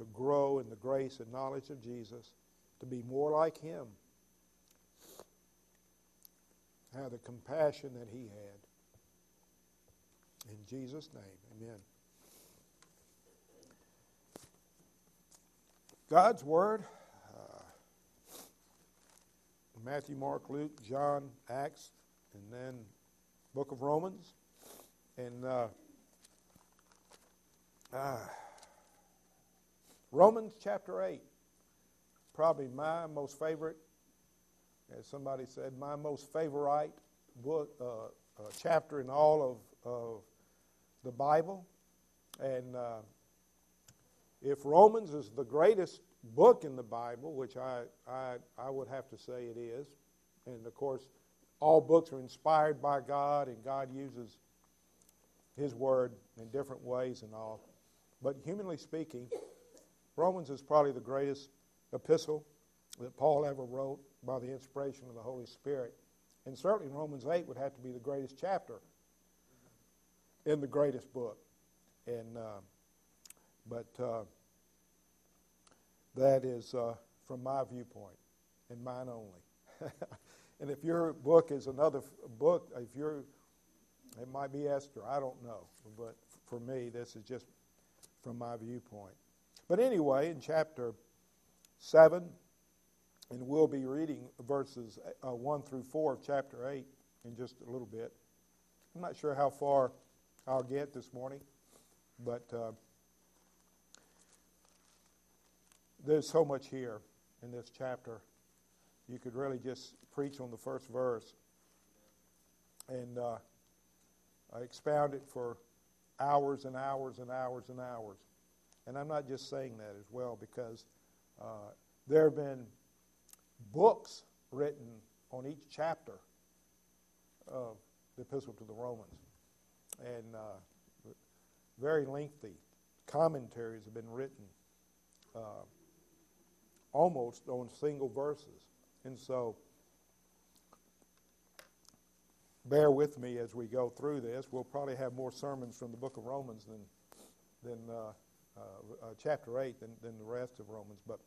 to grow in the grace and knowledge of Jesus, to be more like Him, have the compassion that He had. In Jesus' name, amen. God's Word, uh, Matthew, Mark, Luke, John, Acts, and then Book of Romans. And uh, uh, Romans chapter 8, probably my most favorite, as somebody said, my most favorite book, uh, uh, chapter in all of, of the Bible. And uh, if Romans is the greatest book in the Bible, which I, I, I would have to say it is, and of course, all books are inspired by God, and God uses His Word in different ways and all. But humanly speaking, Romans is probably the greatest epistle that Paul ever wrote by the inspiration of the Holy Spirit. And certainly Romans 8 would have to be the greatest chapter in the greatest book. And, uh, but uh, that is uh, from my viewpoint and mine only. and if your book is another book, if you're, it might be Esther, I don't know. But for me, this is just from my viewpoint. But anyway, in chapter 7, and we'll be reading verses uh, 1 through 4 of chapter 8 in just a little bit. I'm not sure how far I'll get this morning, but uh, there's so much here in this chapter. You could really just preach on the first verse and uh, expound it for hours and hours and hours and hours. And I'm not just saying that as well because uh, there have been books written on each chapter of the Epistle to the Romans. And uh, very lengthy commentaries have been written uh, almost on single verses. And so, bear with me as we go through this. We'll probably have more sermons from the book of Romans than, than uh, chapter 8 than, than the rest of Romans. But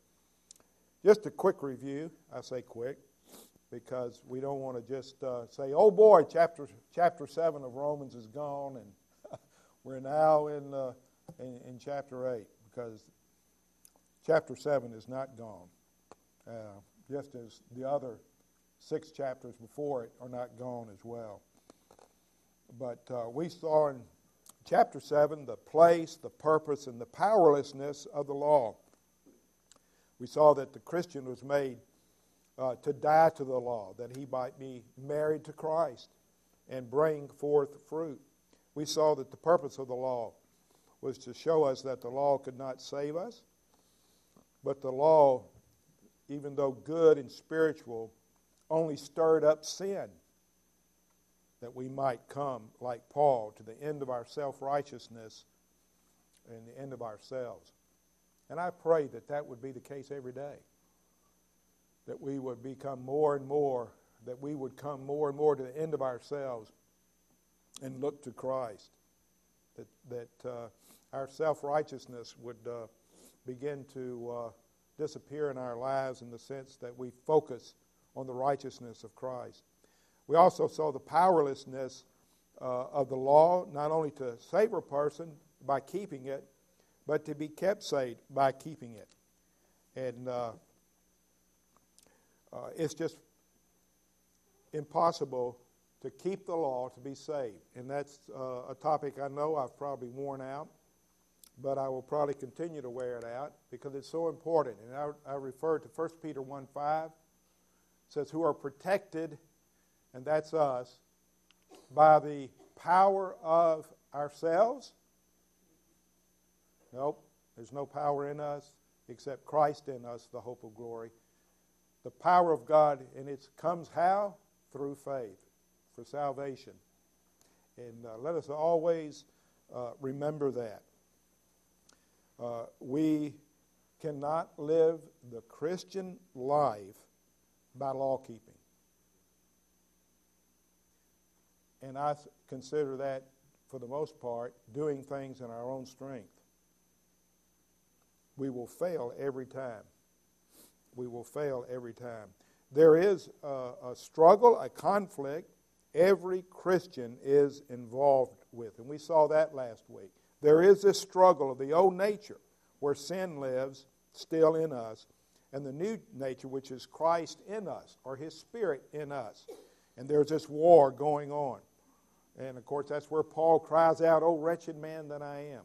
just a quick review. I say quick because we don't want to just uh, say, oh boy, chapter, chapter 7 of Romans is gone and we're now in, uh, in, in, chapter 8 because chapter 7 is not gone. Uh, just as the other six chapters before it are not gone as well. But uh, we saw in chapter 7 the place, the purpose, and the powerlessness of the law. We saw that the Christian was made uh, to die to the law, that he might be married to Christ and bring forth fruit. We saw that the purpose of the law was to show us that the law could not save us, but the law, even though good and spiritual, only stirred up sin that we might come, like Paul, to the end of our self righteousness and the end of ourselves. And I pray that that would be the case every day. That we would become more and more, that we would come more and more to the end of ourselves and look to Christ. That, that uh, our self righteousness would uh, begin to uh, disappear in our lives in the sense that we focus on the righteousness of Christ. We also saw the powerlessness uh, of the law, not only to save a person by keeping it, but to be kept saved by keeping it. And uh, uh, it's just impossible to keep the law to be saved. And that's uh, a topic I know I've probably worn out, but I will probably continue to wear it out because it's so important. And I, I refer to 1 Peter 1 5. Says, Who are protected and that's us, by the power of ourselves? Nope, there's no power in us except Christ in us, the hope of glory. The power of God, and it comes how? Through faith for salvation. And uh, let us always uh, remember that. Uh, we cannot live the Christian life by law keeping. And I consider that, for the most part, doing things in our own strength. we will fail every time. We will fail every time. There is a, a struggle, a conflict every Christian is involved with. And we saw that last week. There is this struggle of the old nature where sin lives still in us, and the new nature, which is Christ in us, or His Spirit in us. And there's this war going on. And of course, that's where Paul cries out, Oh, wretched man that I am,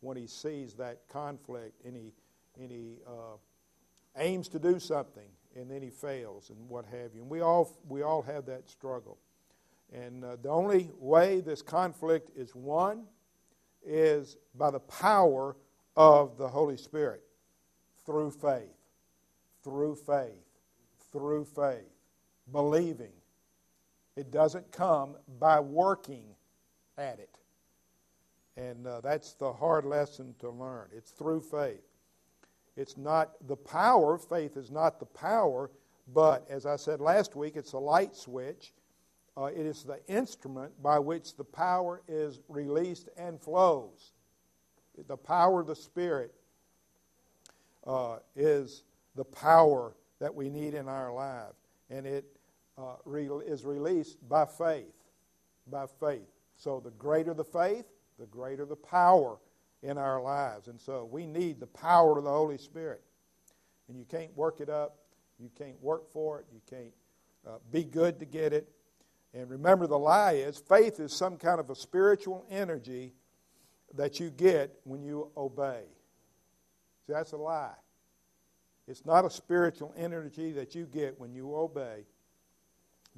when he sees that conflict and he, and he uh, aims to do something and then he fails and what have you. And we all, we all have that struggle. And uh, the only way this conflict is won is by the power of the Holy Spirit through faith, through faith, through faith, believing. It doesn't come by working at it. And uh, that's the hard lesson to learn. It's through faith. It's not the power, faith is not the power, but as I said last week, it's a light switch uh, it is the instrument by which the power is released and flows. The power of the Spirit uh, is the power that we need in our life. And it uh, re- is released by faith. By faith. So the greater the faith, the greater the power in our lives. And so we need the power of the Holy Spirit. And you can't work it up. You can't work for it. You can't uh, be good to get it. And remember, the lie is faith is some kind of a spiritual energy that you get when you obey. See, that's a lie. It's not a spiritual energy that you get when you obey,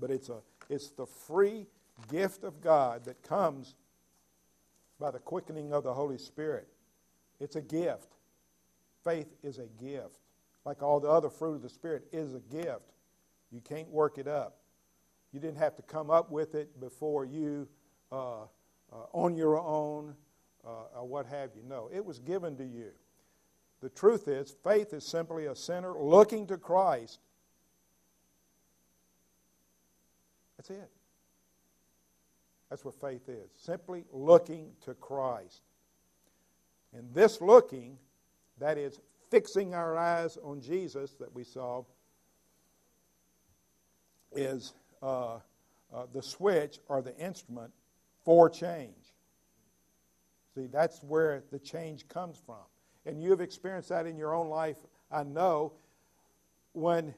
but it's, a, it's the free gift of God that comes by the quickening of the Holy Spirit. It's a gift. Faith is a gift. Like all the other fruit of the Spirit is a gift. You can't work it up. You didn't have to come up with it before you, uh, uh, on your own, uh, or what have you. No, it was given to you. The truth is, faith is simply a sinner looking to Christ. That's it. That's what faith is simply looking to Christ. And this looking, that is fixing our eyes on Jesus that we saw, is uh, uh, the switch or the instrument for change. See, that's where the change comes from. And you've experienced that in your own life, I know. When,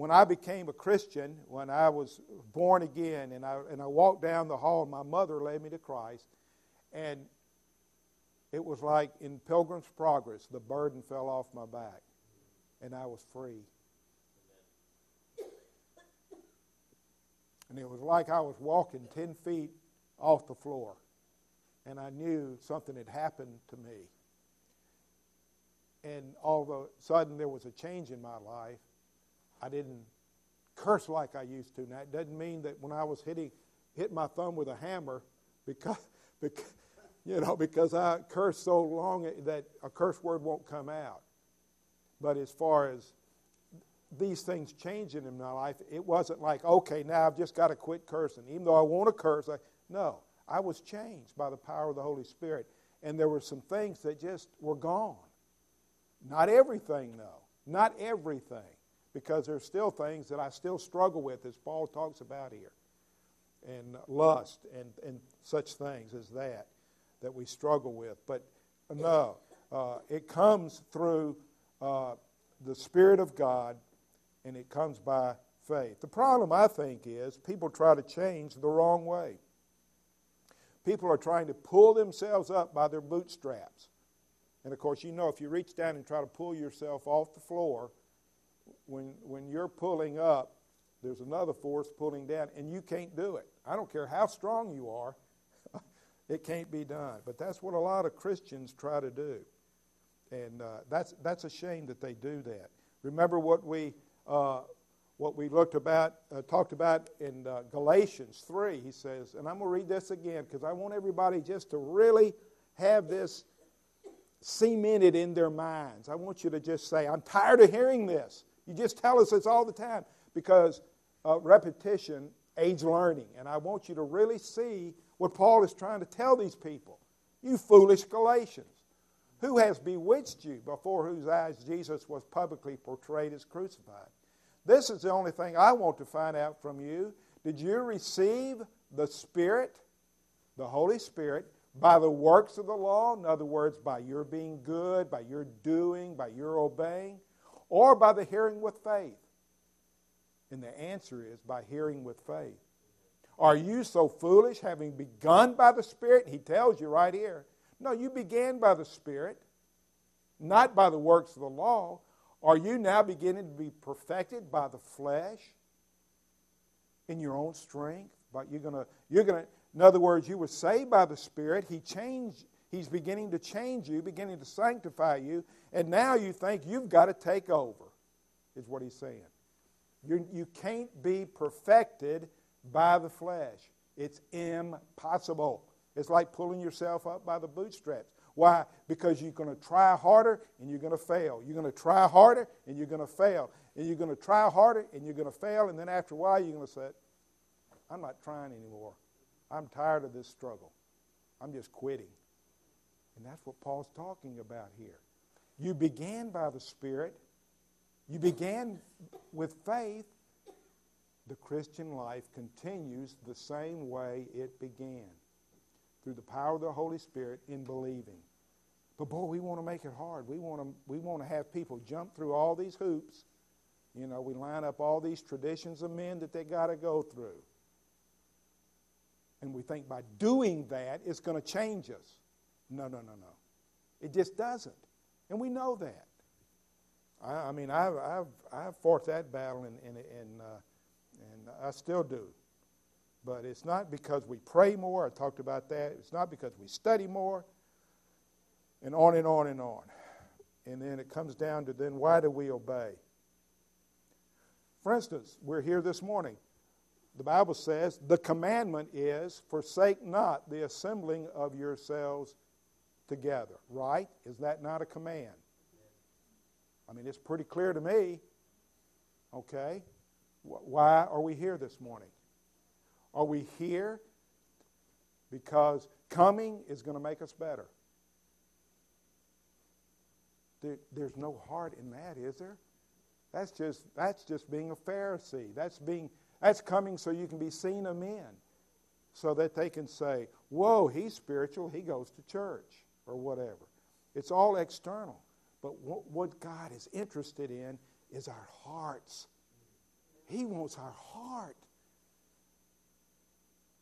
when I became a Christian, when I was born again, and I, and I walked down the hall, my mother led me to Christ, and it was like in Pilgrim's Progress, the burden fell off my back, and I was free. And it was like I was walking 10 feet off the floor. And I knew something had happened to me. And all of a sudden there was a change in my life. I didn't curse like I used to. Now, it doesn't mean that when I was hitting, hit my thumb with a hammer because, because, you know, because I cursed so long that a curse word won't come out. But as far as these things changing in my life, it wasn't like, okay, now I've just got to quit cursing. Even though I want to curse, I, no, I was changed by the power of the Holy Spirit. And there were some things that just were gone. Not everything, though. Not everything. Because there's still things that I still struggle with, as Paul talks about here. And lust and, and such things as that, that we struggle with. But no, uh, it comes through uh, the Spirit of God and it comes by faith. The problem, I think, is people try to change the wrong way. People are trying to pull themselves up by their bootstraps. And of course, you know, if you reach down and try to pull yourself off the floor, when, when you're pulling up, there's another force pulling down, and you can't do it. I don't care how strong you are, it can't be done. But that's what a lot of Christians try to do. And uh, that's, that's a shame that they do that. Remember what we uh, what we looked about, uh, talked about in uh, Galatians 3. He says, and I'm going to read this again because I want everybody just to really have this cemented in their minds. I want you to just say, I'm tired of hearing this. You just tell us this all the time because uh, repetition aids learning. And I want you to really see what Paul is trying to tell these people. You foolish Galatians. Who has bewitched you before whose eyes Jesus was publicly portrayed as crucified? This is the only thing I want to find out from you. Did you receive the Spirit, the Holy Spirit, by the works of the law? In other words, by your being good, by your doing, by your obeying, or by the hearing with faith? And the answer is by hearing with faith. Are you so foolish, having begun by the Spirit? He tells you right here. No, you began by the Spirit, not by the works of the law. Are you now beginning to be perfected by the flesh in your own strength? But you're gonna, you're gonna. In other words, you were saved by the Spirit. He changed. He's beginning to change you, beginning to sanctify you, and now you think you've got to take over. Is what he's saying. You're, you can't be perfected by the flesh. It's impossible. It's like pulling yourself up by the bootstraps. Why? Because you're going to try harder and you're going to fail. You're going to try harder and you're going to fail. And you're going to try harder and you're going to fail. And then after a while, you're going to say, I'm not trying anymore. I'm tired of this struggle. I'm just quitting. And that's what Paul's talking about here. You began by the Spirit, you began with faith, the Christian life continues the same way it began through the power of the Holy Spirit in believing. But boy, we want to make it hard. We want to, we want to have people jump through all these hoops. You know, we line up all these traditions of men that they got to go through. And we think by doing that, it's going to change us. No, no, no, no. It just doesn't. And we know that. I, I mean, I've, I've, I've fought that battle, and, and, uh, and I still do. But it's not because we pray more. I talked about that. It's not because we study more. And on and on and on. And then it comes down to then why do we obey? For instance, we're here this morning. The Bible says the commandment is forsake not the assembling of yourselves together. Right? Is that not a command? I mean, it's pretty clear to me. Okay? Why are we here this morning? Are we here because coming is going to make us better? there's no heart in that, is there? That's just that's just being a Pharisee. That's being that's coming so you can be seen of men, so that they can say, "Whoa, he's spiritual. He goes to church or whatever." It's all external, but what God is interested in is our hearts. He wants our heart.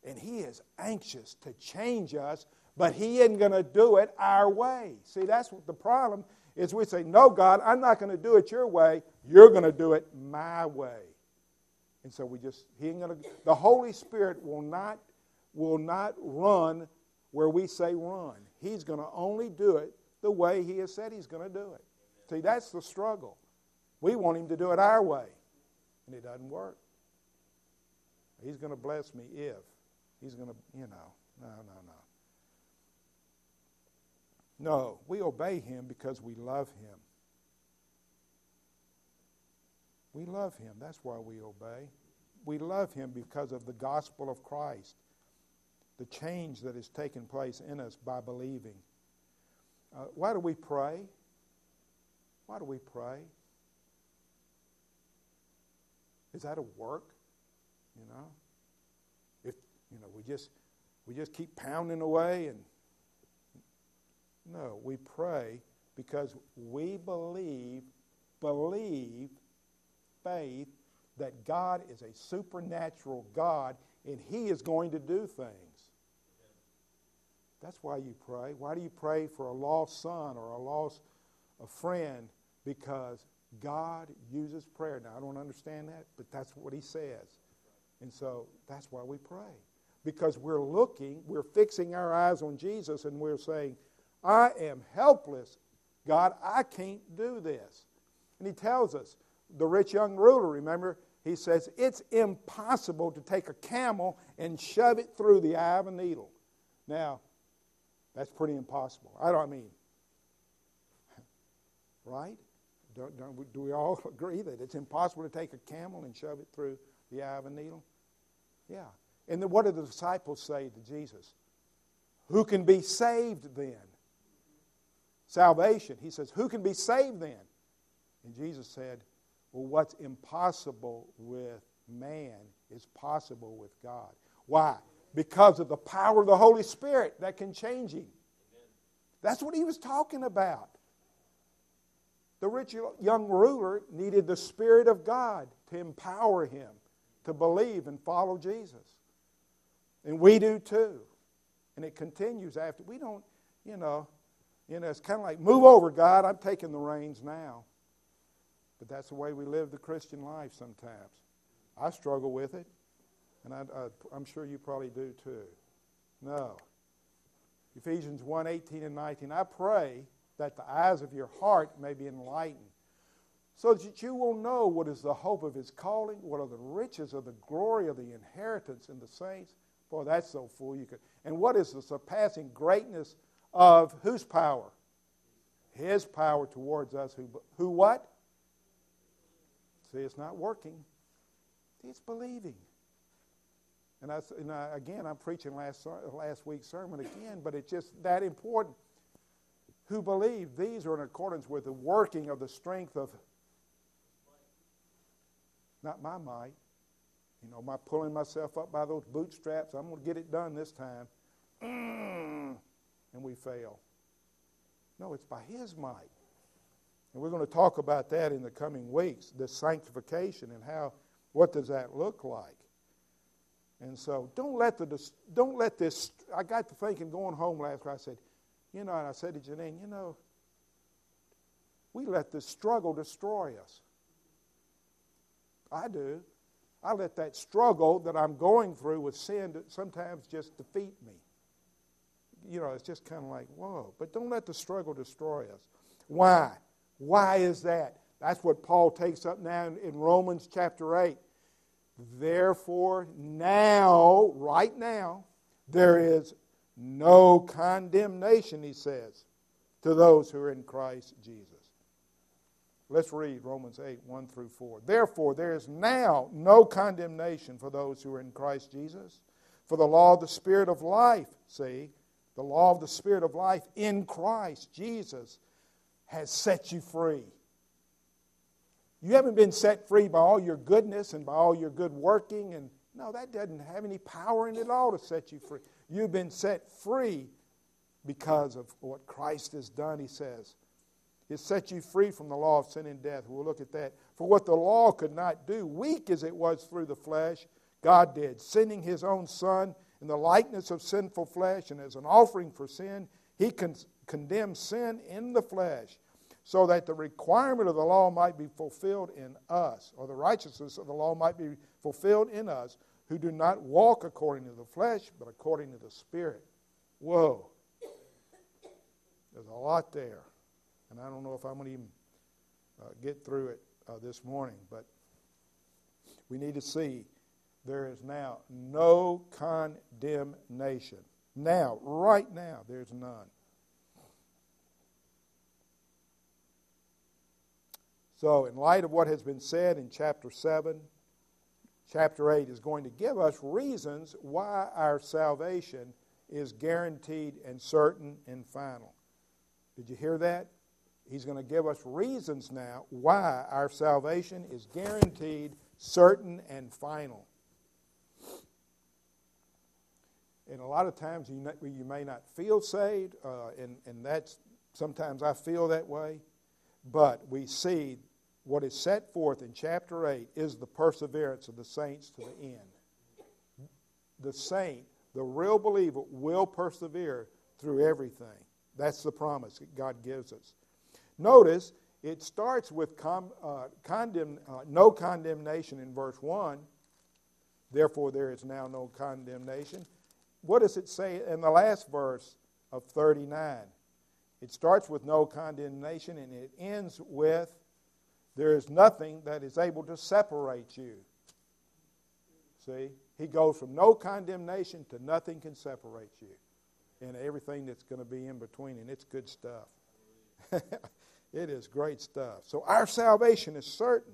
And He is anxious to change us, but He isn't going to do it our way. See, that's what the problem is. We say, No, God, I'm not going to do it your way. You're going to do it my way. And so we just, He ain't going to, the Holy Spirit will not, will not run where we say run. He's going to only do it the way He has said He's going to do it. See, that's the struggle. We want Him to do it our way and it doesn't work. He's going to bless me if. He's going to, you know, no, no, no. No, we obey him because we love him. We love him. That's why we obey. We love him because of the gospel of Christ, the change that has taken place in us by believing. Uh, why do we pray? Why do we pray? Is that a work? You know? If you know, we just we just keep pounding away and no, we pray because we believe, believe, faith that God is a supernatural God and He is going to do things. That's why you pray. Why do you pray for a lost son or a lost a friend? Because God uses prayer. Now, I don't understand that, but that's what he says. And so that's why we pray. Because we're looking, we're fixing our eyes on Jesus, and we're saying, I am helpless. God, I can't do this. And he tells us, the rich young ruler, remember, he says, it's impossible to take a camel and shove it through the eye of a needle. Now, that's pretty impossible. I don't mean, right? Don't, don't, do we all agree that it's impossible to take a camel and shove it through the eye of a needle? Yeah. And then what did the disciples say to Jesus? Who can be saved then? salvation. He says, Who can be saved then? And Jesus said, Well, what's impossible with man is possible with God. Why? Because of the power of the Holy Spirit that can change him. That's what he was talking about. The rich young ruler needed the Spirit of God to empower him to believe and follow Jesus. And we do too. And it continues after. We don't, you know, you know, it's kind of like, move over, God, I'm taking the reins now. But that's the way we live the Christian life sometimes. I struggle with it, and I, am sure you probably do too. No. Ephesians 1 18 and 19. I pray that the eyes of your heart may be enlightened, so that you will know what is the hope of his calling, what are the riches of the glory of the inheritance in the saints. Boy, that's so full you could. And what is the surpassing greatness of whose power? His power towards us who who what? See, it's not working. It's believing. And, I, and I, again, I'm preaching last, last week's sermon again, but it's just that important. Who believe these are in accordance with the working of the strength of, not my might, you know, my pulling myself up by those bootstraps. I'm going to get it done this time. Mm. And we fail. No, it's by His might. And we're going to talk about that in the coming weeks, the sanctification and how, what does that look like? And so don't let the don't let this. I got to thinking going home last night. I said, you know, and I said to Janine, you know, we let this struggle destroy us. I do. I let that struggle that I'm going through with sin sometimes just defeat me. You know, it's just kind of like, whoa. But don't let the struggle destroy us. Why? Why is that? That's what Paul takes up now in Romans chapter 8. Therefore, now, right now, there is no condemnation, he says, to those who are in Christ Jesus. Let's read Romans 8, 1 through 4. Therefore, there is now no condemnation for those who are in Christ Jesus. For the law of the Spirit of life, see, the law of the Spirit of life in Christ Jesus has set you free you haven't been set free by all your goodness and by all your good working. And no, that doesn't have any power in it all to set you free. You've been set free because of what Christ has done, he says. It set you free from the law of sin and death. We'll look at that. For what the law could not do, weak as it was through the flesh, God did, sending his own Son in the likeness of sinful flesh, and as an offering for sin, he con- condemned sin in the flesh so that the requirement of the law might be fulfilled in us, or the righteousness of the law might be fulfilled in us, who do not walk according to the flesh, but according to the Spirit. Whoa. There's a lot there. And I don't know if I'm going to even uh, get through it uh, this morning, but we need to see there is now no condemnation. Now, right now, there's none. So, in light of what has been said in chapter 7, chapter 8 is going to give us reasons why our salvation is guaranteed and certain and final. Did you hear that? He's going to give us reasons now why our salvation is guaranteed, certain, and final. And a lot of times you, you may not feel saved, uh, and, and that's sometimes I feel that way, but we see what is set forth in chapter 8 is the perseverance of the saints to the end. The saint, the real believer, will persevere through everything. That's the promise that God gives us. Notice it starts with com, uh, condemn, uh, no condemnation in verse 1. Therefore, there is now no condemnation. What does it say in the last verse of 39? It starts with no condemnation and it ends with there is nothing that is able to separate you. See? He goes from no condemnation to nothing can separate you. And everything that's going to be in between. And it's good stuff. it is great stuff. So our salvation is certain.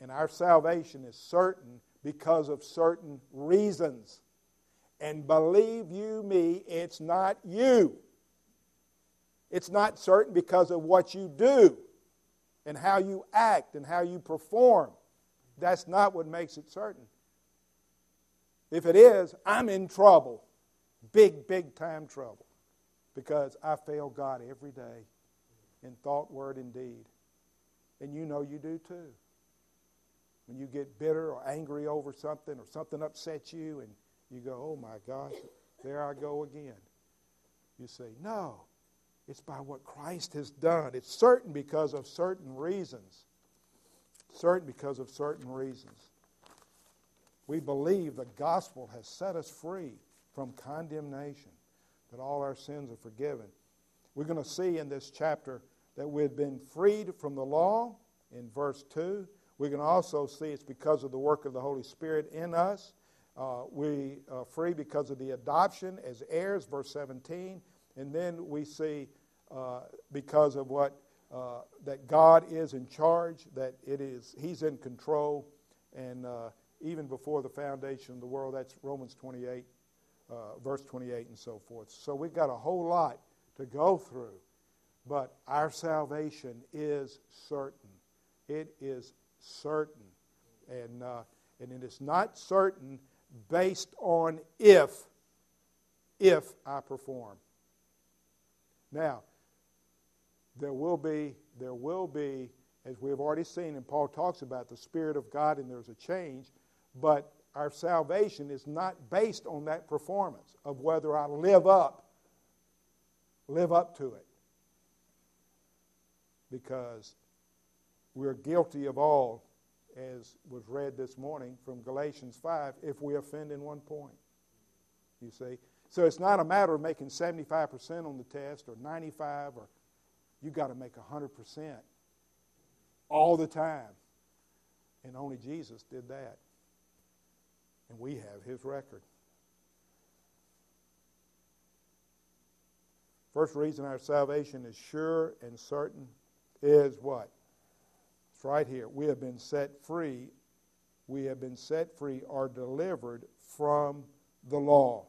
And our salvation is certain because of certain reasons. And believe you me, it's not you. It's not certain because of what you do and how you act and how you perform. That's not what makes it certain. If it is, I'm in trouble. Big, big time trouble. Because I fail God every day in thought, word, and deed. And you know you do too. When you get bitter or angry over something or something upsets you and you go, oh my gosh, there I go again. You say, no, it's by what Christ has done. It's certain because of certain reasons. Certain because of certain reasons. We believe the gospel has set us free from condemnation, that all our sins are forgiven. We're going to see in this chapter that we've been freed from the law in verse 2. We can also see it's because of the work of the Holy Spirit in us. Uh, we are free because of the adoption as heirs, verse 17. And then we see uh, because of what uh, that God is in charge, that it is He's in control, and uh, even before the foundation of the world, that's Romans 28, uh, verse 28, and so forth. So we've got a whole lot to go through, but our salvation is certain. It is certain, and uh, and it is not certain based on if if I perform. Now, there will be, there will be, as we have already seen, and Paul talks about the Spirit of God, and there's a change, but our salvation is not based on that performance of whether I live up, live up to it. Because we're guilty of all, as was read this morning from Galatians 5, if we offend in one point. You see? So it's not a matter of making 75% on the test or 95 or you've got to make 100% all the time. And only Jesus did that. And we have his record. First reason our salvation is sure and certain is what? It's right here. We have been set free. We have been set free or delivered from the law.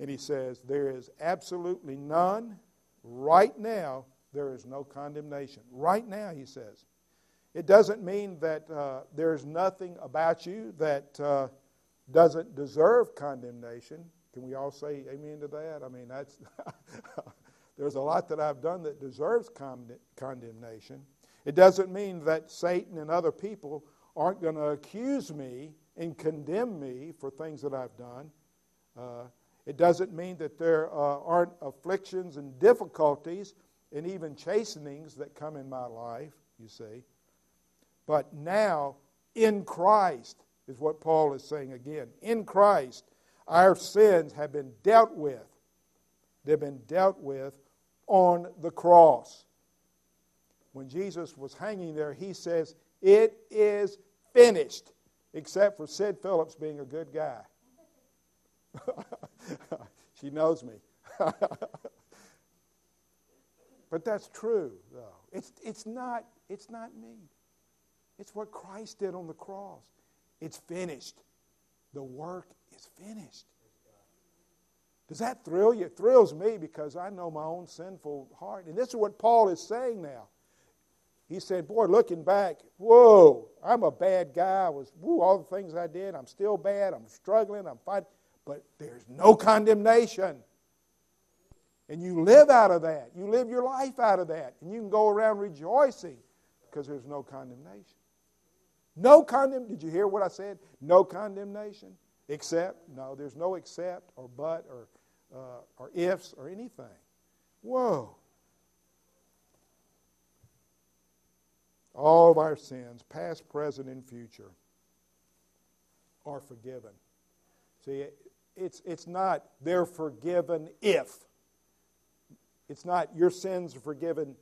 And he says, There is absolutely none. Right now, there is no condemnation. Right now, he says. It doesn't mean that uh, there's nothing about you that uh, doesn't deserve condemnation. Can we all say amen to that? I mean, that's there's a lot that I've done that deserves con- condemnation. It doesn't mean that Satan and other people aren't going to accuse me and condemn me for things that I've done. Uh, it doesn't mean that there uh, aren't afflictions and difficulties and even chastenings that come in my life, you see. But now, in Christ, is what Paul is saying again. In Christ, our sins have been dealt with. They've been dealt with on the cross. When Jesus was hanging there, he says, It is finished, except for Sid Phillips being a good guy. she knows me. but that's true, though. It's, it's, not, it's not me. It's what Christ did on the cross. It's finished. The work is finished. Does that thrill you? It thrills me because I know my own sinful heart. And this is what Paul is saying now. He said, Boy, looking back, whoa, I'm a bad guy. I was, whoo, all the things I did, I'm still bad. I'm struggling. I'm fighting but there's no condemnation. And you live out of that. You live your life out of that. And you can go around rejoicing because there's no condemnation. No condemnation. Did you hear what I said? No condemnation. Except, no, there's no except or but or, uh, or ifs or anything. Whoa. All of our sins, past, present, and future, are forgiven. See, it's, it's not they're forgiven if. It's not your sins are forgiven,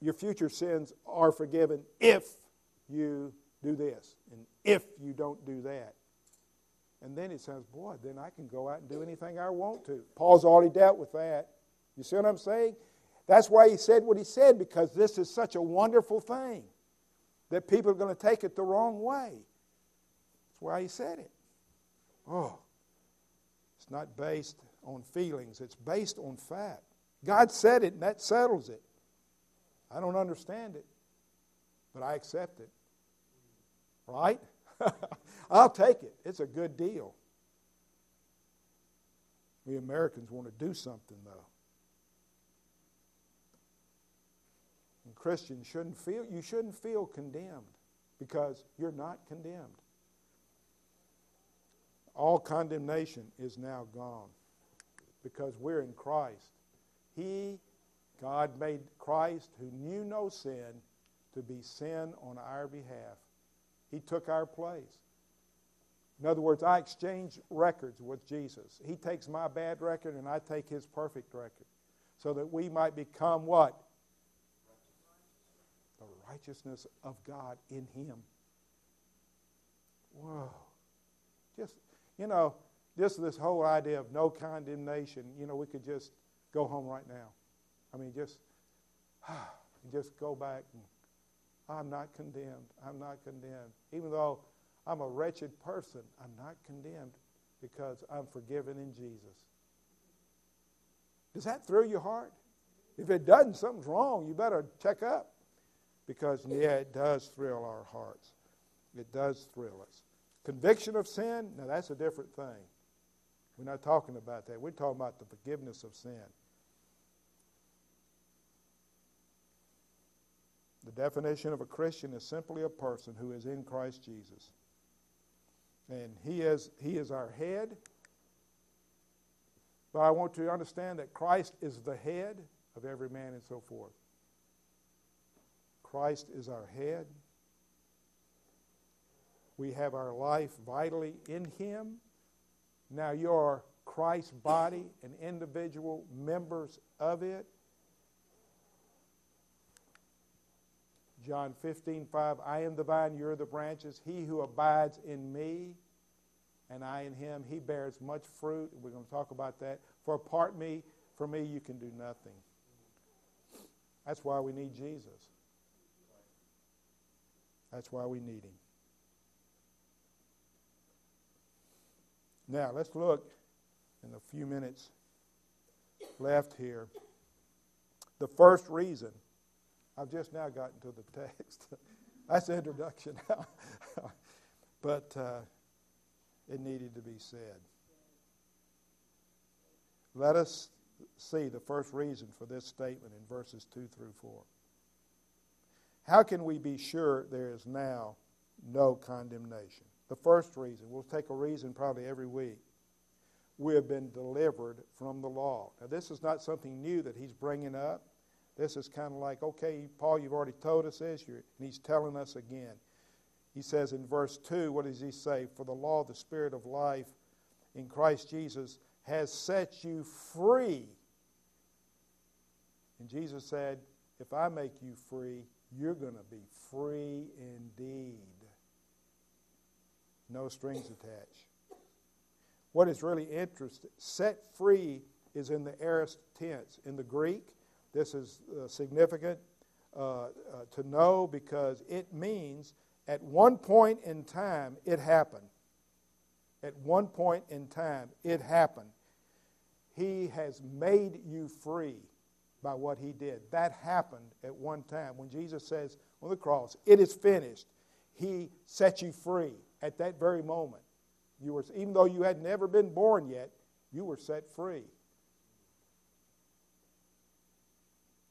your future sins are forgiven if you do this and if you don't do that. And then it says, boy, then I can go out and do anything I want to. Paul's already dealt with that. You see what I'm saying? That's why he said what he said, because this is such a wonderful thing that people are going to take it the wrong way. That's why he said it. Oh, not based on feelings, it's based on fact. God said it, and that settles it. I don't understand it, but I accept it. Right? I'll take it. It's a good deal. We Americans want to do something, though. And Christians shouldn't feel you shouldn't feel condemned because you're not condemned. All condemnation is now gone because we're in Christ. He, God, made Christ, who knew no sin, to be sin on our behalf. He took our place. In other words, I exchange records with Jesus. He takes my bad record and I take his perfect record so that we might become what? The righteousness of God in him. Whoa. Just, you know, just this whole idea of no condemnation, you know, we could just go home right now. I mean, just, just go back and I'm not condemned. I'm not condemned. Even though I'm a wretched person, I'm not condemned because I'm forgiven in Jesus. Does that thrill your heart? If it doesn't, something's wrong. You better check up. Because, yeah, it does thrill our hearts. It does thrill us. Conviction of sin, now that's a different thing. We're not talking about that. We're talking about the forgiveness of sin. The definition of a Christian is simply a person who is in Christ Jesus. And he is, he is our head. But I want you to understand that Christ is the head of every man and so forth. Christ is our head. We have our life vitally in Him. Now you're Christ's body and individual members of it. John 15, 5, I am the vine, you're the branches. He who abides in me and I in him, he bears much fruit. We're going to talk about that. For apart me, for me, you can do nothing. That's why we need Jesus. That's why we need him. Now, let's look in the few minutes left here. The first reason I've just now gotten to the text. That's the introduction. Now. But uh, it needed to be said. Let us see the first reason for this statement in verses 2 through 4. How can we be sure there is now no condemnation? The first reason, we'll take a reason probably every week. We have been delivered from the law. Now, this is not something new that he's bringing up. This is kind of like, okay, Paul, you've already told us this, and he's telling us again. He says in verse 2, what does he say? For the law the Spirit of life in Christ Jesus has set you free. And Jesus said, If I make you free, you're going to be free indeed. No strings attached. What is really interesting, set free is in the aorist tense. In the Greek, this is uh, significant uh, uh, to know because it means at one point in time it happened. At one point in time it happened. He has made you free by what he did. That happened at one time. When Jesus says on the cross, it is finished, he set you free at that very moment. You were, even though you had never been born yet, you were set free.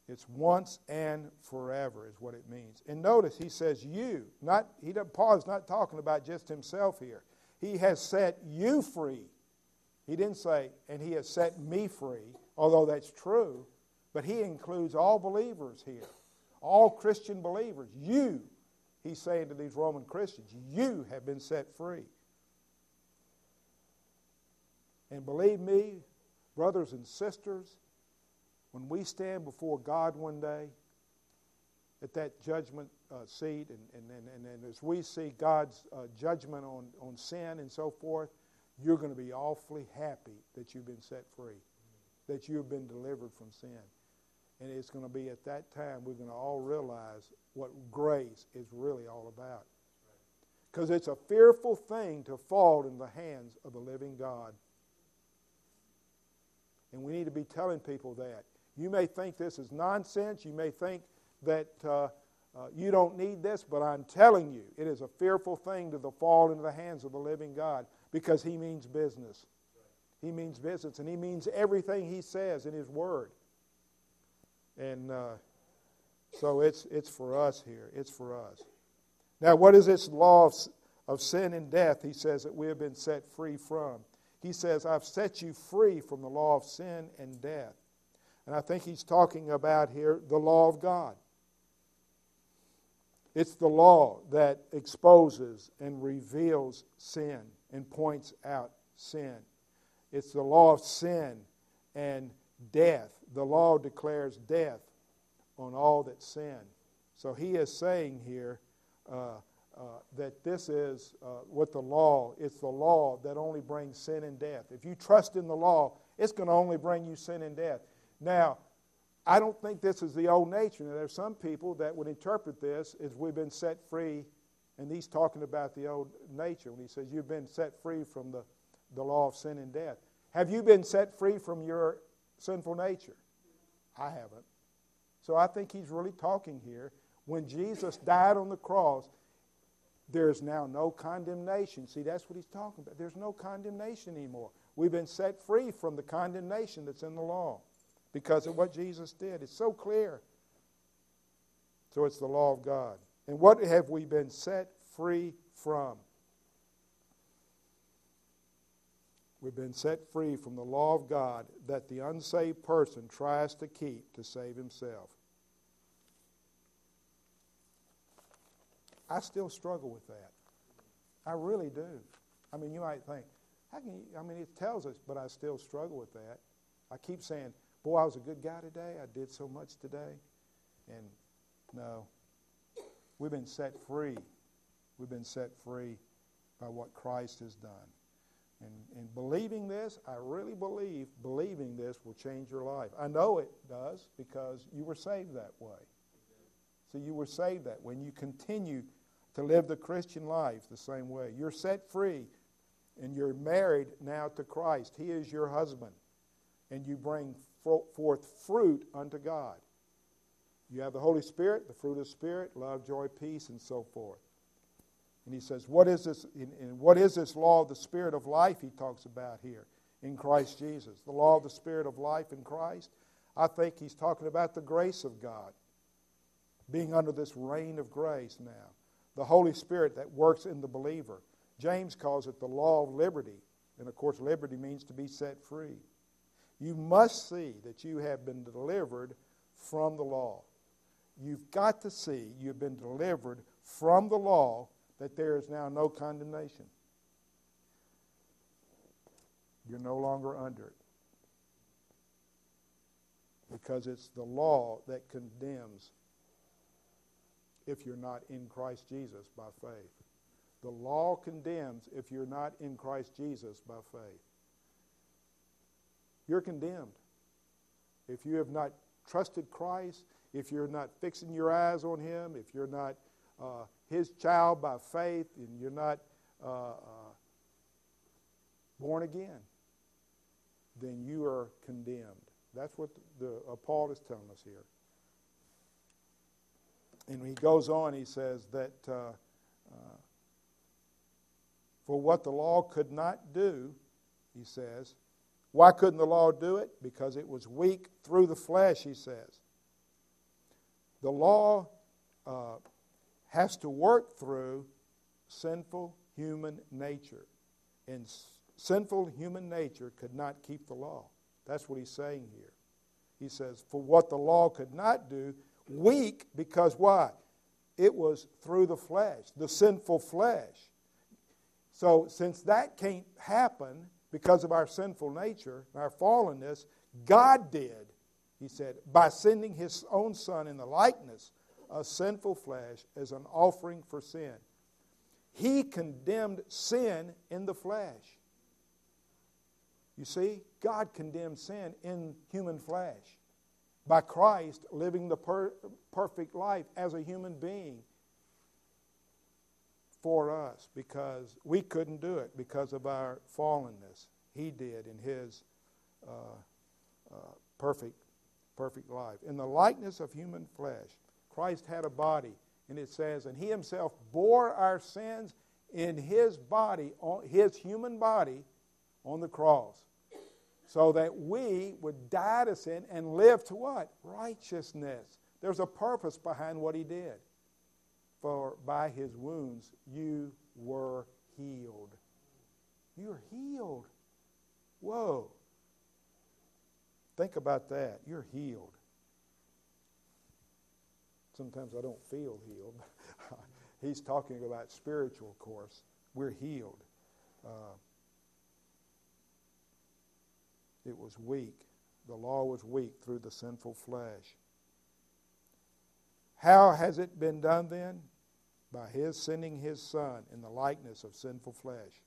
It's once and forever is what it means. And notice he says you. Not he Paul is not talking about just himself here. He has set you free. He didn't say, and he has set me free, although that's true, but he includes all believers here. All Christian believers. You, he's saying to these Roman Christians, you have been set free. And believe me, brothers and sisters, when we stand before God one day at that judgment uh, seat, and, and, and, and, as we see God's uh, judgment on, on sin and so forth, you're going to be awfully happy that you've been set free, that you've been delivered from sin. And it's going to be at that time we're going to all realize what grace is really all about. Because it's a fearful thing to fall in the hands of the living God. And we need to be telling people that. You may think this is nonsense. You may think that uh, uh, you don't need this, but I'm telling you, it is a fearful thing to fall into the hands of the living God because He means business. He means business, and He means everything He says in His Word. And uh, so it's, it's for us here. It's for us. Now, what is this law of, of sin and death? He says that we have been set free from. He says, I've set you free from the law of sin and death. And I think he's talking about here the law of God. It's the law that exposes and reveals sin and points out sin. It's the law of sin and death. The law declares death on all that sin. So he is saying here uh, uh, that this is uh, what the law, it's the law that only brings sin and death. If you trust in the law, it's going to only bring you sin and death. Now, I don't think this is the old nature. Now, there's some people that would interpret this as we've been set free, and he's talking about the old nature when he says you've been set free from the, the law of sin and death. Have you been set free from your sinful nature? I haven't. So I think he's really talking here. When Jesus died on the cross, there's now no condemnation. See, that's what he's talking about. There's no condemnation anymore. We've been set free from the condemnation that's in the law because of what Jesus did. It's so clear. So it's the law of God. And what have we been set free from? We've been set free from the law of God that the unsaved person tries to keep to save himself. I still struggle with that. I really do. I mean, you might think, how can you, I mean, it tells us, but I still struggle with that. I keep saying, boy, I was a good guy today. I did so much today. And no, we've been set free. We've been set free by what Christ has done. And, and believing this, I really believe believing this will change your life. I know it does because you were saved that way. So you were saved that when you continue to live the Christian life the same way. You're set free and you're married now to Christ. He is your husband. And you bring forth fruit unto God. You have the Holy Spirit, the fruit of the Spirit, love, joy, peace, and so forth. And he says, What is this? What is this law of the Spirit of life he talks about here in Christ Jesus? The law of the Spirit of life in Christ? I think he's talking about the grace of God, being under this reign of grace now the Holy Spirit that works in the believer. James calls it the law of liberty. And of course, liberty means to be set free. You must see that you have been delivered from the law. You've got to see you've been delivered from the law, that there is now no condemnation. You're no longer under it. Because it's the law that condemns if you're not in Christ Jesus by faith. The law condemns if you're not in Christ Jesus by faith. You're condemned. If you have not trusted Christ, if you're not fixing your eyes on Him, if you're not uh, His child by faith, and you're not uh, uh, born again, then you are condemned. That's what the, uh, Paul is telling us here. And he goes on, he says that uh, for what the law could not do, he says, why couldn't the law do it? Because it was weak through the flesh, he says. The law uh, has to work through sinful human nature. And sinful human nature could not keep the law. That's what he's saying here. He says, For what the law could not do, Weak because why? It was through the flesh, the sinful flesh. So, since that can't happen because of our sinful nature, our fallenness, God did, he said, by sending his own Son in the likeness of sinful flesh as an offering for sin. He condemned sin in the flesh. You see, God condemned sin in human flesh by Christ living the per- perfect life as a human being for us because we couldn't do it because of our fallenness. He did in His uh, uh, perfect, perfect life. In the likeness of human flesh, Christ had a body, and it says, and he himself bore our sins in his body, his human body, on the cross, so that we would die to sin and live to what? Righteousness. There's a purpose behind what he did. For by his wounds you were healed. You're healed. Whoa. Think about that. You're healed. Sometimes I don't feel healed. He's talking about spiritual, course. We're healed. Uh, it was weak. The law was weak through the sinful flesh. How has it been done then? By his sending his son in the likeness of sinful flesh.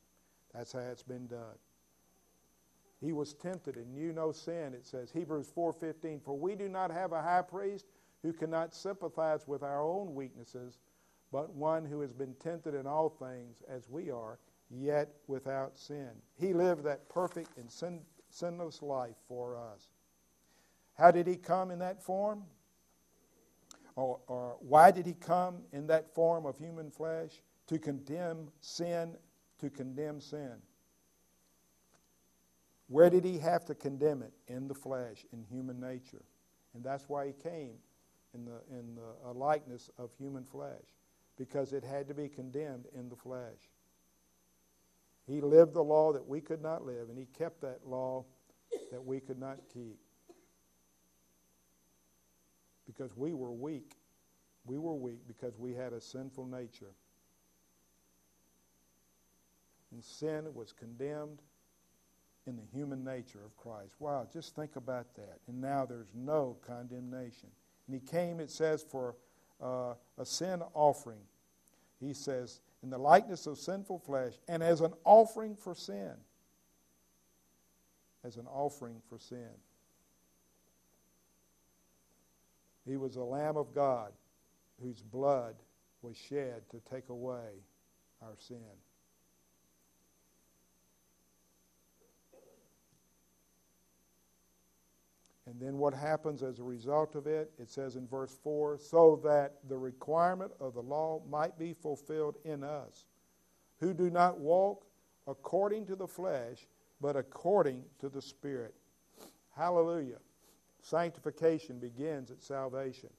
That's how it's been done. He was tempted and knew no sin, it says. Hebrews 4:15, for we do not have a high priest who cannot sympathize with our own weaknesses, but one who has been tempted in all things as we are, yet without sin. He lived that perfect and sin, sinless life for us. How did he come in that form? Or, or why did he come in that form of human flesh? To condemn sin, to condemn sin. Where did he have to condemn it? In the flesh, in human nature. And that's why he came in the, in the uh, likeness of human flesh, because it had to be condemned in the flesh. He lived the law that we could not live, and he kept that law that we could not keep because we were weak. We were weak because we had a sinful nature. And sin was condemned in the human nature of Christ. Wow, just think about that. And now there's no condemnation. And he came, it says, for uh, a sin offering. He says, in the likeness of sinful flesh, and as an offering for sin. As an offering for sin. He was the Lamb of God whose blood was shed to take away our sin. And then what happens as a result of it? It says in verse 4 so that the requirement of the law might be fulfilled in us, who do not walk according to the flesh, but according to the Spirit. Hallelujah. Sanctification begins at salvation,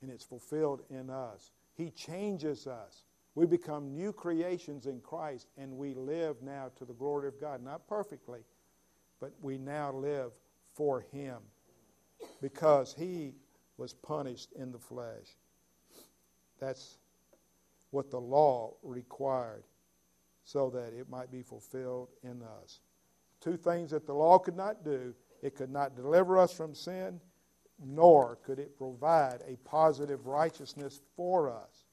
and it's fulfilled in us. He changes us. We become new creations in Christ, and we live now to the glory of God. Not perfectly, but we now live for Him because He was punished in the flesh. That's what the law required so that it might be fulfilled in us. Two things that the law could not do it could not deliver us from sin, nor could it provide a positive righteousness for us.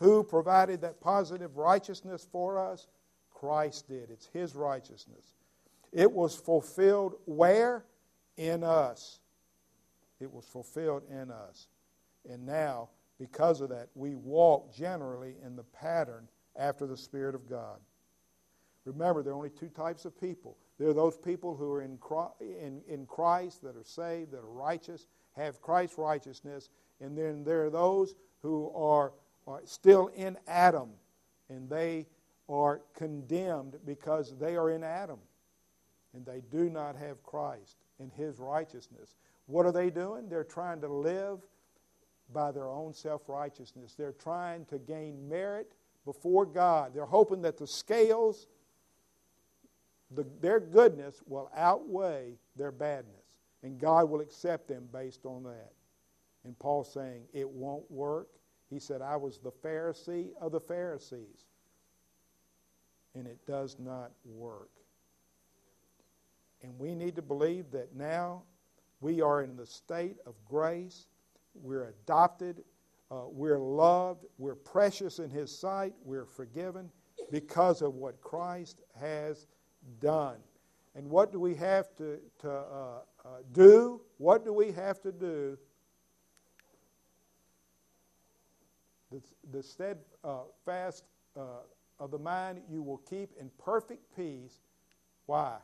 Who provided that positive righteousness for us? Christ did. It's His righteousness. It was fulfilled where? In us. It was fulfilled in us. And now, because of that, we walk generally in the pattern after the Spirit of God. Remember, there are only two types of people there are those people who are in, Christ that are saved, that are righteous, have Christ's righteousness, and then there are those who are, are still in Adam, and they are condemned because they are in Adam, and they do not have Christ and His righteousness. What are they doing? They're trying to live by their own self righteousness. They're trying to gain merit before God. They're hoping that the scales the, their goodness will outweigh their badness, and God will accept them based on that. And Paul's saying, It won't work. He said, I was the Pharisee of the Pharisees, and it does not work. And we need to believe that now we are in the state of grace. We're adopted. Uh, we're loved. We're precious in His sight. We're forgiven because of what Christ has done. And what do we have to, to uh, uh, do? What do we have to do? The, the steadfast uh, of the mind you will keep in perfect peace. Why?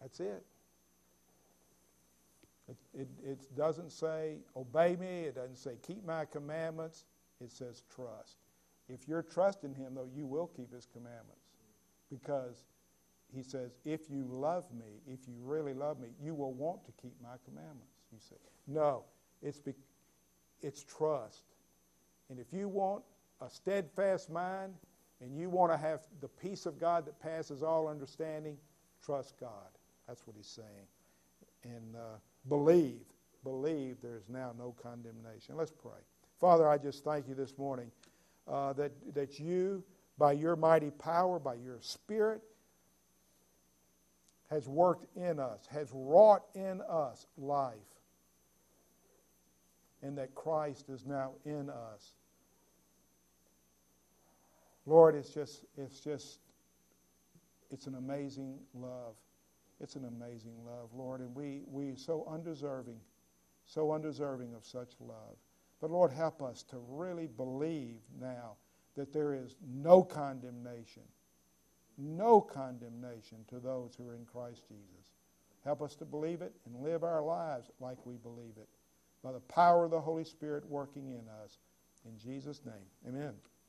That's it. It, it, it doesn't say, obey me. It doesn't say, keep my commandments. It says, trust. If you're trusting him, though, you will keep his commandments. Because he says, if you love me, if you really love me, you will want to keep my commandments. You say, no, it's, be, it's trust. And if you want a steadfast mind and you want to have the peace of God that passes all understanding, trust God. That's what he's saying. And uh, believe, believe there is now no condemnation. Let's pray. Father, I just thank you this morning uh, that, that you, by your mighty power, by your Spirit, has worked in us, has wrought in us life, and that Christ is now in us. Lord, it's just, it's just, it's an amazing love. It's an amazing love, Lord, and we, we so undeserving, so undeserving of such love. But Lord, help us to really believe now that there is no condemnation, no condemnation to those who are in Christ Jesus. Help us to believe it and live our lives like we believe it by the power of the Holy Spirit working in us. In Jesus' name, amen.